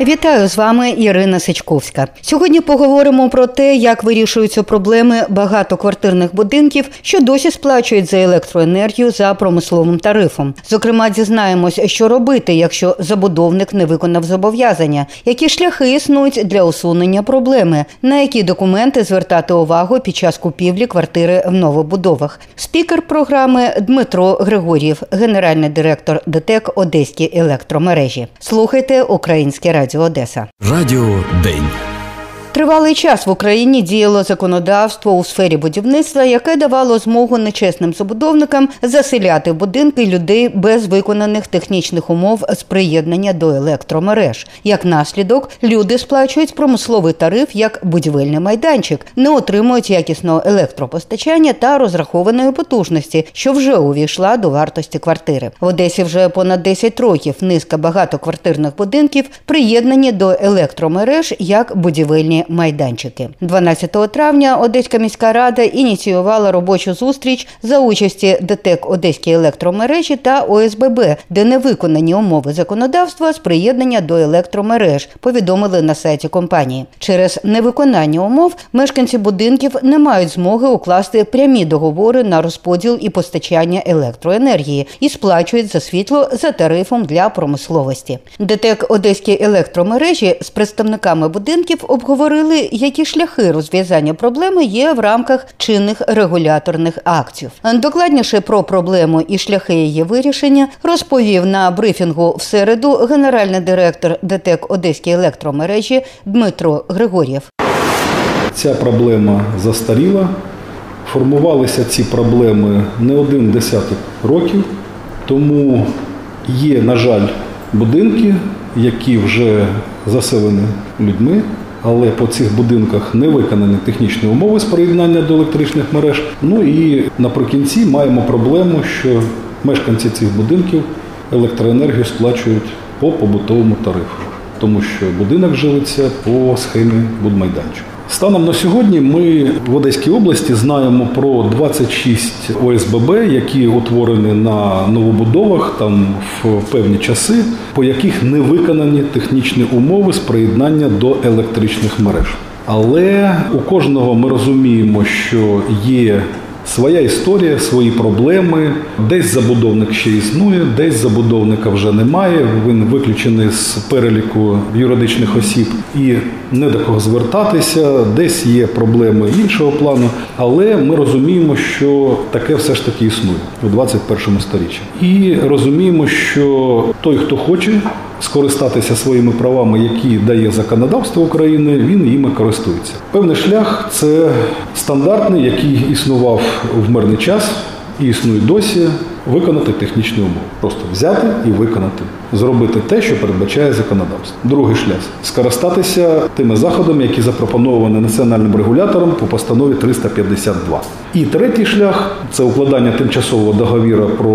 Вітаю з вами Ірина Сичковська. Сьогодні поговоримо про те, як вирішуються проблеми багатоквартирних будинків, що досі сплачують за електроенергію за промисловим тарифом. Зокрема, дізнаємось, що робити, якщо забудовник не виконав зобов'язання, які шляхи існують для усунення проблеми, на які документи звертати увагу під час купівлі квартири в новобудовах. Спікер програми Дмитро Григорів, генеральний директор ДТЕК Одеські електромережі. Слухайте українське радіо. Радіо Одеса. Радіо День. Тривалий час в Україні діяло законодавство у сфері будівництва, яке давало змогу нечесним забудовникам заселяти будинки людей без виконаних технічних умов з приєднання до електромереж. Як наслідок, люди сплачують промисловий тариф як будівельний майданчик, не отримують якісного електропостачання та розрахованої потужності, що вже увійшла до вартості квартири. В Одесі вже понад 10 років низка багатоквартирних будинків приєднані до електромереж як будівельні майданчики. 12 травня Одеська міська рада ініціювала робочу зустріч за участі ДТЕК Одеські електромережі та ОСББ, де не виконані умови законодавства з приєднання до електромереж. Повідомили на сайті компанії. Через невиконання умов мешканці будинків не мають змоги укласти прямі договори на розподіл і постачання електроенергії і сплачують за світло за тарифом для промисловості. ДТЕК Одеські електромережі з представниками будинків обговорили обговорили, які шляхи розв'язання проблеми є в рамках чинних регуляторних актів. Докладніше про проблему і шляхи її вирішення розповів на брифінгу в середу генеральний директор ДТЕК Одеські електромережі Дмитро Григор'єв. Ця проблема застаріла. Формувалися ці проблеми не один десяток років, тому є, на жаль, будинки, які вже заселені людьми, але по цих будинках не виконані технічні умови з приєднання до електричних мереж. Ну і наприкінці маємо проблему, що мешканці цих будинків електроенергію сплачують по побутовому тарифу, тому що будинок живиться по схемі будмайданчика. Станом на сьогодні ми в Одеській області знаємо про 26 ОСББ, які утворені на новобудовах там в певні часи, по яких не виконані технічні умови з приєднання до електричних мереж. Але у кожного ми розуміємо, що є Своя історія, свої проблеми. Десь забудовник ще існує, десь забудовника вже немає. Він виключений з переліку юридичних осіб і не до кого звертатися. Десь є проблеми іншого плану, але ми розуміємо, що таке все ж таки існує у 21 сторіччі. І розуміємо, що той, хто хоче скористатися своїми правами, які дає законодавство України, він їми користується. Певний шлях це стандартний, який існував в мирний час і існує досі виконати технічні умови. Просто взяти і виконати, зробити те, що передбачає законодавство. Другий шлях скористатися тими заходами, які запропоновані національним регулятором по постанові 352. І третій шлях це укладання тимчасового договіру про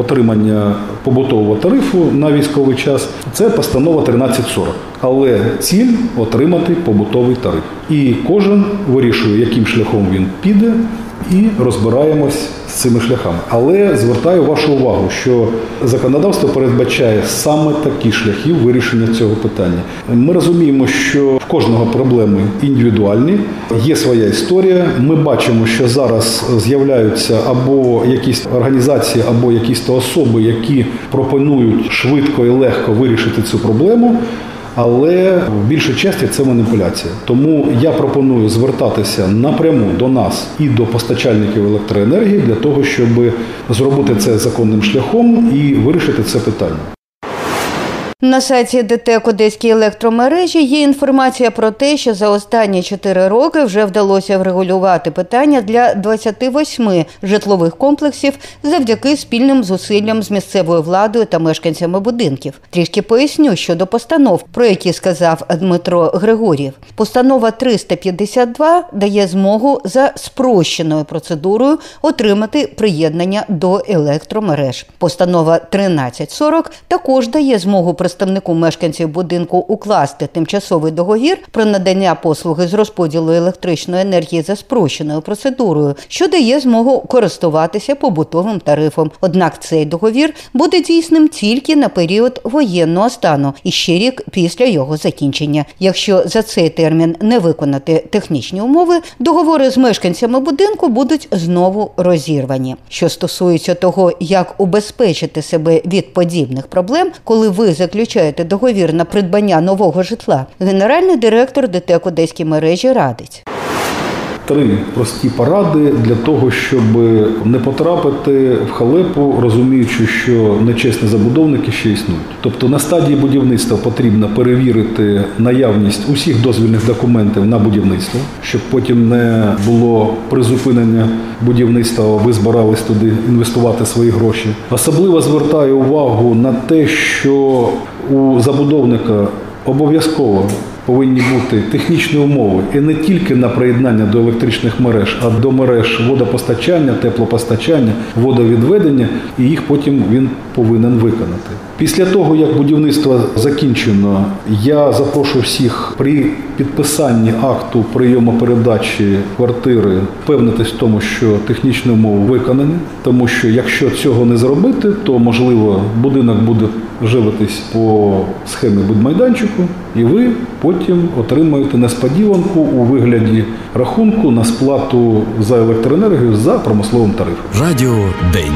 отримання побутового тарифу на військовий час. Це постанова 1340. Але ціль отримати побутовий тариф. І кожен вирішує, яким шляхом він піде і розбираємось з цими шляхами. Але звертаю вашу увагу, що законодавство передбачає саме такі шляхи вирішення цього питання. Ми розуміємо, що в кожного проблеми індивідуальні, є своя історія. Ми бачимо, що зараз з'являються або якісь організації, або якісь то особи, які пропонують швидко і легко вирішити цю проблему але в більшій часті це маніпуляція. Тому я пропоную звертатися напряму до нас і до постачальників електроенергії для того, щоб зробити це законним шляхом і вирішити це питання. На сайті ДТЕК Одеські електромережі є інформація про те, що за останні 4 роки вже вдалося врегулювати питання для 28 житлових комплексів завдяки спільним зусиллям з місцевою владою та мешканцями будинків. Трішки поясню щодо постанов, про які сказав Дмитро Григорів. Постанова 352 дає змогу за спрощеною процедурою отримати приєднання до електромереж. Постанова 1340 також дає змогу представнику мешканців будинку укласти тимчасовий договір про надання послуги з розподілу електричної енергії за спрощеною процедурою, що дає змогу користуватися побутовим тарифом. Однак цей договір буде дійсним тільки на період воєнного стану і ще рік після його закінчення. Якщо за цей термін не виконати технічні умови, договори з мешканцями будинку будуть знову розірвані. Що стосується того, як убезпечити себе від подібних проблем, коли ви заключаєте договір на придбання нового житла, генеральний директор ДТЕК Одеській мережі радить три прості поради для того, щоб не потрапити в халепу, розуміючи, що нечесні забудовники ще існують. Тобто на стадії будівництва потрібно перевірити наявність усіх дозвільних документів на будівництво, щоб потім не було призупинення будівництва, ви збирались туди інвестувати свої гроші. Особливо звертаю увагу на те, що у забудовника обов'язково повинні бути технічні умови. І не тільки на приєднання до електричних мереж, а до мереж водопостачання, теплопостачання, водовідведення, і їх потім він повинен виконати. Після того, як будівництво закінчено, я запрошую всіх при підписанні акту прийому передачі квартири впевнитись в тому, що технічні умови виконані, тому що якщо цього не зробити, то можливо будинок буде живитись по схемі будмайданчику, і ви потім отримаєте несподіванку у вигляді рахунку на сплату за електроенергію за промисловим тарифом. Радіо День.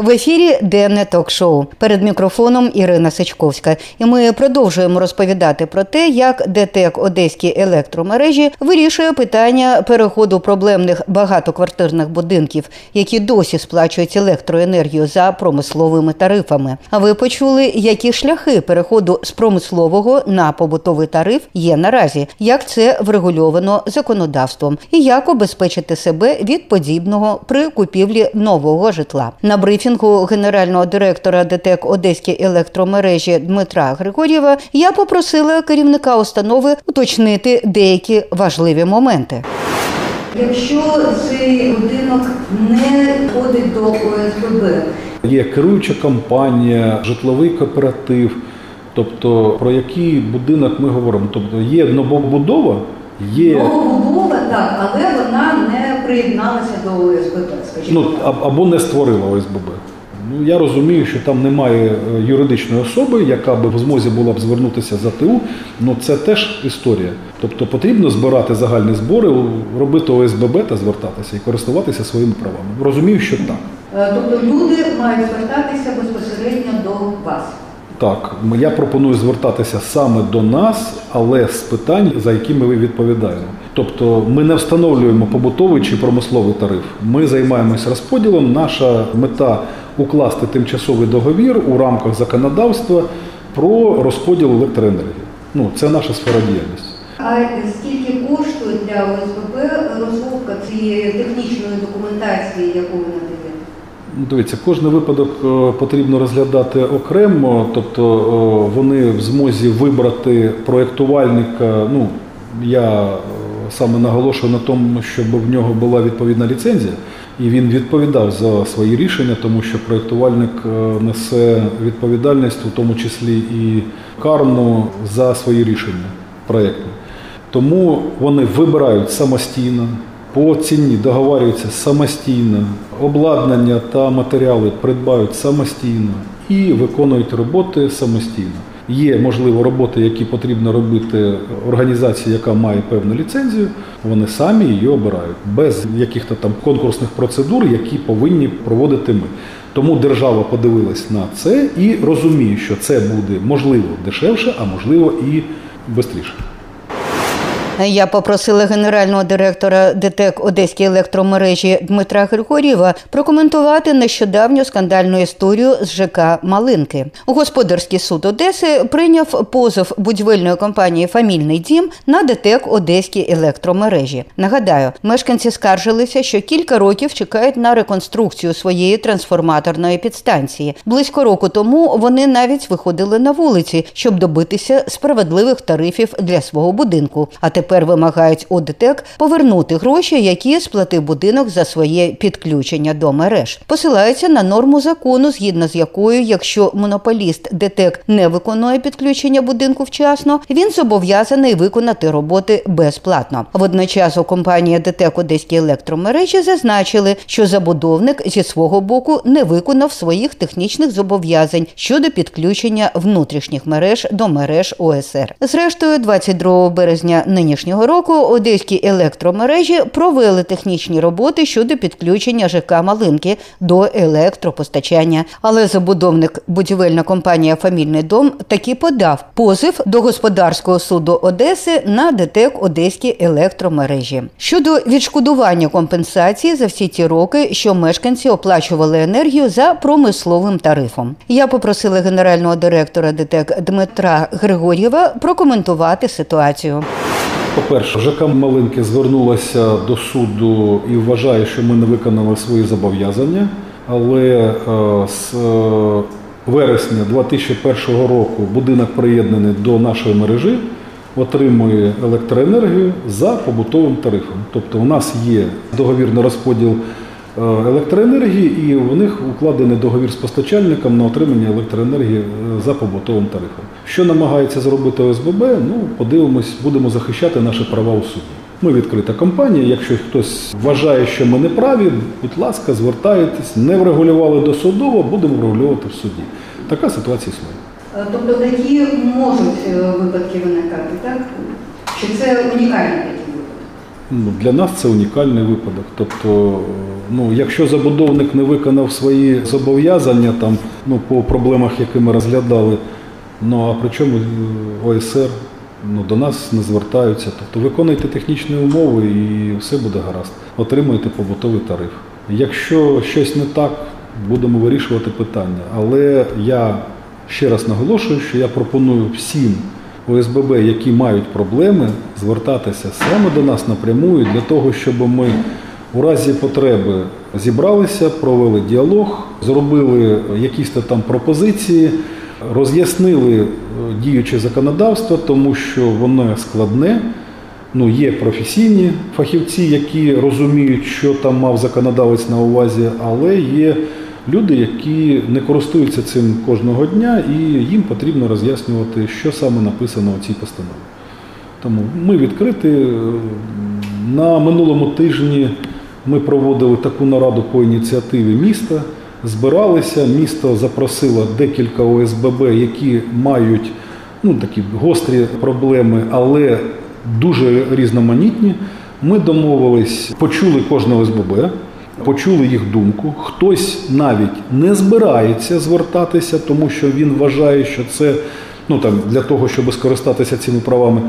В ефірі денне ток-шоу перед мікрофоном Ірина Сичковська, і ми продовжуємо розповідати про те, як ДТЕК Одеські електромережі вирішує питання переходу проблемних багатоквартирних будинків, які досі сплачують електроенергію за промисловими тарифами. А ви почули, які шляхи переходу з промислового на побутовий тариф є наразі, як це врегульовано законодавством, і як обезпечити себе від подібного при купівлі нового житла. На брифінг брифінгу генерального директора ДТЕК Одеські електромережі Дмитра Григорєва я попросила керівника установи уточнити деякі важливі моменти. Якщо цей будинок не входить до ОСББ, є керуюча компанія, житловий кооператив. Тобто про який будинок ми говоримо? Тобто є новобудова, є новобудова, так, але вона не приєдналася до ОСББ. Ну, або не створила ОСББ. Ну, Я розумію, що там немає е, юридичної особи, яка би в змозі була б звернутися за ТУ, ну це теж історія. Тобто потрібно збирати загальні збори, робити ОСББ та звертатися і користуватися своїми правами. Розумію, що так. Е, тобто люди мають звертатися безпосередньо до вас. Так, я пропоную звертатися саме до нас, але з питань, за якими ви відповідаємо. Тобто ми не встановлюємо побутовий чи промисловий тариф. Ми займаємося розподілом. Наша мета укласти тимчасовий договір у рамках законодавства про розподіл електроенергії. Ну, це наша сфера діяльності. А скільки коштує для ОСББ розробка цієї технічної документації, яку ви дивіться, кожен випадок е, потрібно розглядати окремо, тобто е, вони в змозі вибрати проєктувальника. Ну я е, саме наголошую на тому, щоб в нього була відповідна ліцензія, і він відповідав за свої рішення, тому що проєктувальник несе відповідальність, у тому числі і карну за свої рішення проєкту. Тому вони вибирають самостійно по ціні договарюються самостійно, обладнання та матеріали придбають самостійно і виконують роботи самостійно. Є, можливо, роботи, які потрібно робити організації, яка має певну ліцензію, вони самі її обирають без якихось там конкурсних процедур, які повинні проводити ми. Тому держава подивилась на це і розуміє, що це буде можливо дешевше, а можливо і швидше. Я попросила генерального директора ДТЕК Одеської електромережі Дмитра Григорєва прокоментувати нещодавню скандальну історію з ЖК Малинки. Господарський суд Одеси прийняв позов будівельної компанії Фамільний дім на ДТЕК Одеській електромережі. Нагадаю, мешканці скаржилися, що кілька років чекають на реконструкцію своєї трансформаторної підстанції. Близько року тому вони навіть виходили на вулиці, щоб добитися справедливих тарифів для свого будинку. А тепер тепер вимагають у ДТЕК повернути гроші, які сплатив будинок за своє підключення до мереж. Посилаються на норму закону, згідно з якою, якщо монополіст ДТЕК не виконує підключення будинку вчасно, він зобов'язаний виконати роботи безплатно. Водночас у компанії ДТЕК Одеські електромережі зазначили, що забудовник зі свого боку не виконав своїх технічних зобов'язань щодо підключення внутрішніх мереж до мереж ОСР. Зрештою, 22 березня нинішнього року одеські електромережі провели технічні роботи щодо підключення ЖК Малинки до електропостачання. Але забудовник будівельна компанія Фамільний дом таки подав позив до господарського суду Одеси на ДТЕК Одеські електромережі щодо відшкодування компенсації за всі ті роки, що мешканці оплачували енергію за промисловим тарифом. Я попросила генерального директора ДТЕК Дмитра Григор'єва прокоментувати ситуацію. По-перше, ЖК Малинки звернулася до суду і вважає, що ми не виконали свої зобов'язання, але е, з е, вересня 2001 року будинок приєднаний до нашої мережі, отримує електроенергію за побутовим тарифом. Тобто у нас є договірний розподіл електроенергії, і у них укладений договір з постачальником на отримання електроенергії е, за побутовим тарифом. Що намагається зробити ОСББ? Ну, подивимось, будемо захищати наші права у суді. Ми відкрита компанія. Якщо хтось вважає, що ми не праві, будь ласка, звертайтесь, не врегулювали досудово, будемо врегулювати в суді. Така ситуація існує. Тобто такі можуть е, випадки виникати, так? Чи це унікальні такі випадки? Ну, для нас це унікальний випадок. Тобто, ну, якщо забудовник не виконав свої зобов'язання там, ну, по проблемах, які ми розглядали, ну а при чому е, ОСР ну, до нас не звертаються. Тобто виконуйте технічні умови і все буде гаразд. Отримуєте побутовий тариф. Якщо щось не так, будемо вирішувати питання. Але я ще раз наголошую, що я пропоную всім ОСББ, які мають проблеми, звертатися саме до нас напряму для того, щоб ми у разі потреби зібралися, провели діалог, зробили якісь там пропозиції, роз'яснили е, діюче законодавство, тому що воно складне. Ну, є професійні фахівці, які розуміють, що там мав законодавець на увазі, але є люди, які не користуються цим кожного дня, і їм потрібно роз'яснювати, що саме написано у цій постанові. Тому ми відкриті. На минулому тижні ми проводили таку нараду по ініціативі міста. Збиралися, місто запросило декілька ОСББ, які мають ну, такі гострі проблеми, але дуже різноманітні. Ми домовились, почули кожне ОСББ, почули їх думку. Хтось навіть не збирається звертатися, тому що він вважає, що це ну, там, для того, щоб скористатися цими правами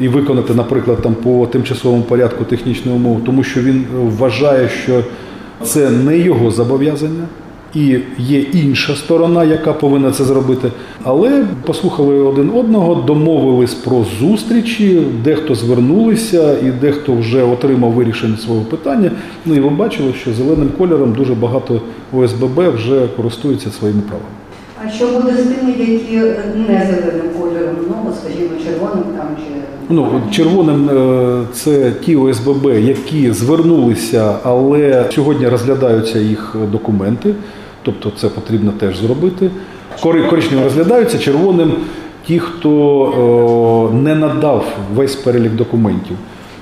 і виконати, наприклад, там, по тимчасовому порядку технічну умову, тому що він вважає, що це не його зобов'язання. І є інша сторона, яка повинна це зробити. Але послухали один одного, домовились про зустрічі, дехто звернулися, і дехто вже отримав вирішення свого питання. Ну і ви бачили, що зеленим кольором дуже багато ОСББ вже користуються своїми правами. А що буде з тими, які не зеленим кольором, ну, скажімо, червоним там чи. Ну, червоним е, це ті ОСББ, які звернулися, але сьогодні розглядаються їх документи, тобто це потрібно теж зробити. Коричневим розглядаються, червоним ті, хто о, не надав весь перелік документів.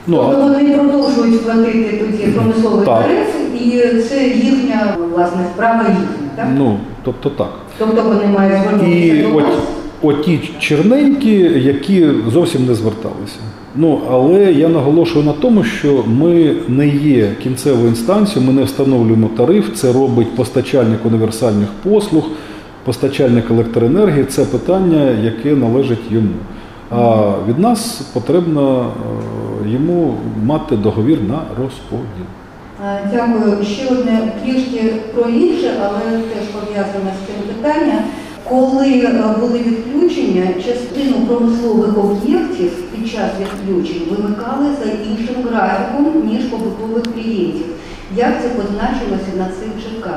Ну, тобто вони продовжують платити тоді промисловий тариф, і це їхня власне справа їхня, так? Ну, тобто так. Тобто вони мають звернутися І до вас. оті черненькі, які зовсім не зверталися. Ну, але я наголошую на тому, що ми не є кінцевою інстанцією, ми не встановлюємо тариф, це робить постачальник універсальних послуг, постачальник електроенергії. Це питання, яке належить йому. А від нас потрібно е, йому мати договір на розподіл. А, Дякую. Ще одне трішки про інше, але теж пов'язане з цим питання. Коли е, були відключення, частину промислових об'єктів під час відключень вимикали за іншим графіком, ніж побутових клієнтів. Як це позначилося на цих ЖК?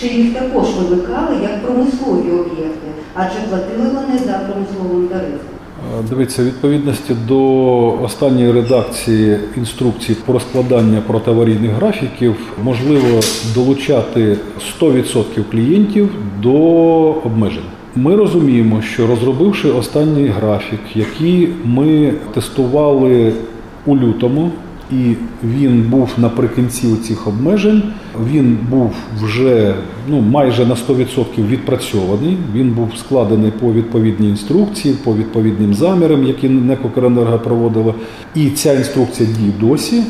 Чи їх також вимикали як промислові об'єкти, адже платили вони за промисловим тарифом? Дивіться, відповідності до останньої редакції інструкції про складання протиаварійних графіків можливо долучати 100% клієнтів до обмежень. Ми розуміємо, що розробивши останній графік, який ми тестували у лютому, і він був наприкінці цих обмежень. Він був вже ну майже на 100% відпрацьований. Він був складений по відповідній інструкції, по відповідним замірам, які НЕК «Укренерго» проводила. І ця інструкція діє досі.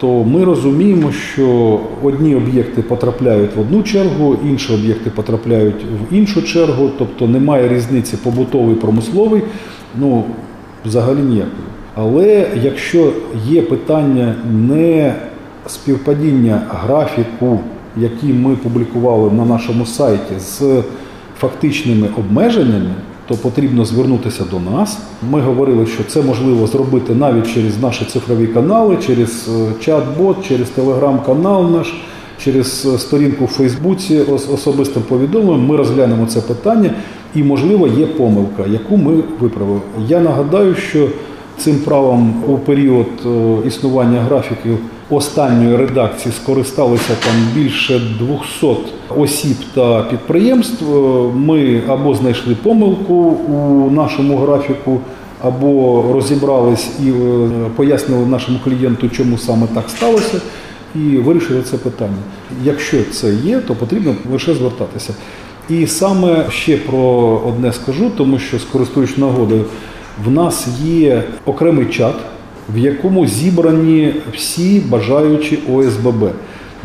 То ми розуміємо, що одні об'єкти потрапляють в одну чергу, інші об'єкти потрапляють в іншу чергу, тобто немає різниці побутовий промисловий, ну взагалі ніякої. Але якщо є питання не співпадіння графіку, який ми публікували на нашому сайті, з фактичними обмеженнями, то потрібно звернутися до нас. Ми говорили, що це можливо зробити навіть через наші цифрові канали, через е, чат-бот, через телеграм-канал наш. Через е, сторінку в Фейсбуці особистим повідомленням ми розглянемо це питання, і, можливо, є помилка, яку ми виправили. Я нагадаю, що Цим правом у період е, існування графіків останньої редакції скористалися там більше 200 осіб та підприємств. Е, ми або знайшли помилку у нашому графіку, або розібрались і е, пояснили нашому клієнту, чому саме так сталося, і вирішили це питання. Якщо це є, то потрібно лише звертатися. І саме ще про одне скажу, тому що скористуючись нагодою. В нас є окремий чат, в якому зібрані всі бажаючі ОСББ,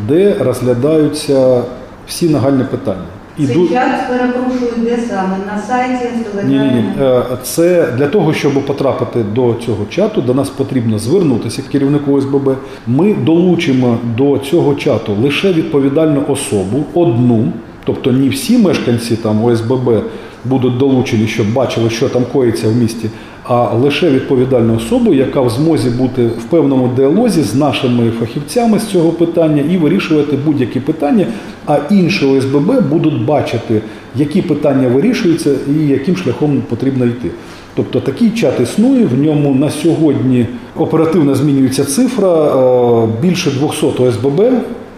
де розглядаються всі нагальні питання. Цей Іду... чат, перепрошую, де саме? На сайті Ні, ні, ні. Е, це для того, щоб потрапити до цього чату, до нас потрібно звернутися к керівнику ОСББ. Ми долучимо до цього чату лише відповідальну особу, одну, тобто не всі мешканці там ОСББ будуть долучені, щоб бачили, що там коїться в місті, а лише відповідальну особу, яка в змозі бути в певному діалозі з нашими фахівцями з цього питання і вирішувати будь-які питання. А інші ОСББ будуть бачити, які питання вирішуються і яким шляхом потрібно йти. Тобто такий чат існує, в ньому на сьогодні оперативно змінюється цифра е, більше 200 ОСББ.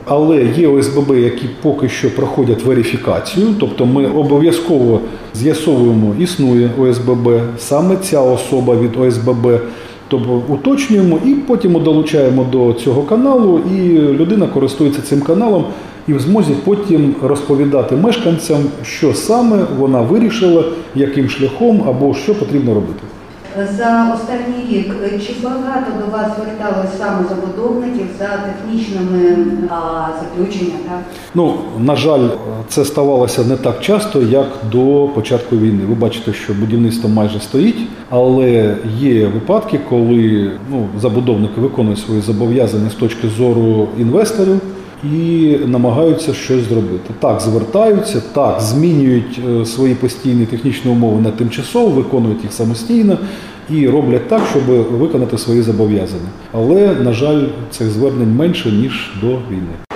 Але є ОСББ, які поки що проходять верифікацію, тобто ми обов'язково з'ясовуємо, існує ОСББ, саме ця особа від ОСББ, тобто уточнюємо і потім долучаємо до цього каналу, і людина користується цим каналом і в змозі потім розповідати мешканцям, що саме вона вирішила, яким шляхом або що потрібно робити. За останній рік чи багато до вас зверталось саме забудовників за технічними а, заключеннями? Так? Ну на жаль, це ставалося не так часто, як до початку війни. Ви бачите, що будівництво майже стоїть, але є випадки, коли ну, забудовники виконують свої зобов'язання з точки зору інвесторів і намагаються щось зробити. Так, звертаються, так, змінюють е, свої постійні технічні умови на тимчасово, виконують їх самостійно і роблять так, щоб виконати свої зобов'язання. Але, на жаль, цих звернень менше ніж до війни.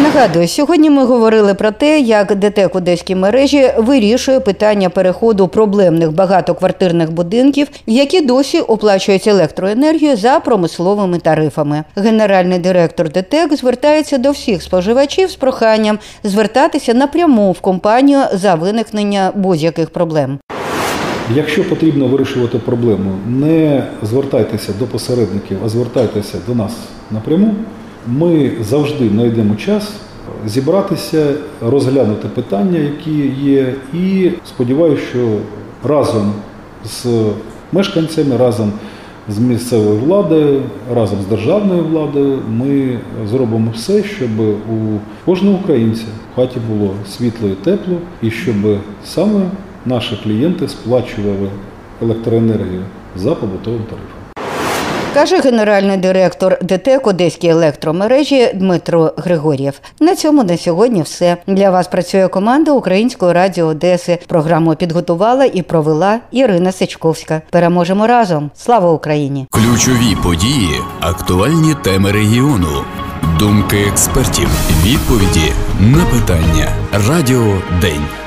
Нагадую, сьогодні ми говорили про те, як ДТЕК Одеській мережі вирішує питання переходу проблемних багатоквартирних будинків, які досі оплачують електроенергію за промисловими тарифами. Генеральний директор ДТЕК звертається до всіх споживачів з проханням звертатися напряму в компанію за виникнення будь-яких проблем. Якщо потрібно вирішувати проблему, не звертайтеся до посередників, а звертайтеся до нас напряму ми завжди знайдемо час зібратися, розглянути питання, які є, і сподіваюся, що разом з мешканцями, разом з місцевою владою, разом з державною владою ми зробимо все, щоб у кожного українця в хаті було світло і тепло, і щоб саме наші клієнти сплачували електроенергію за побутовим тарифом каже генеральний директор ДТЕК Одеській електромережі Дмитро Григор'єв. На цьому на сьогодні все для вас працює команда Української радіо Одеси. Програму підготувала і провела Ірина Сичковська. Переможемо разом. Слава Україні! Ключові події, актуальні теми регіону, думки експертів, відповіді на питання. Радіо День.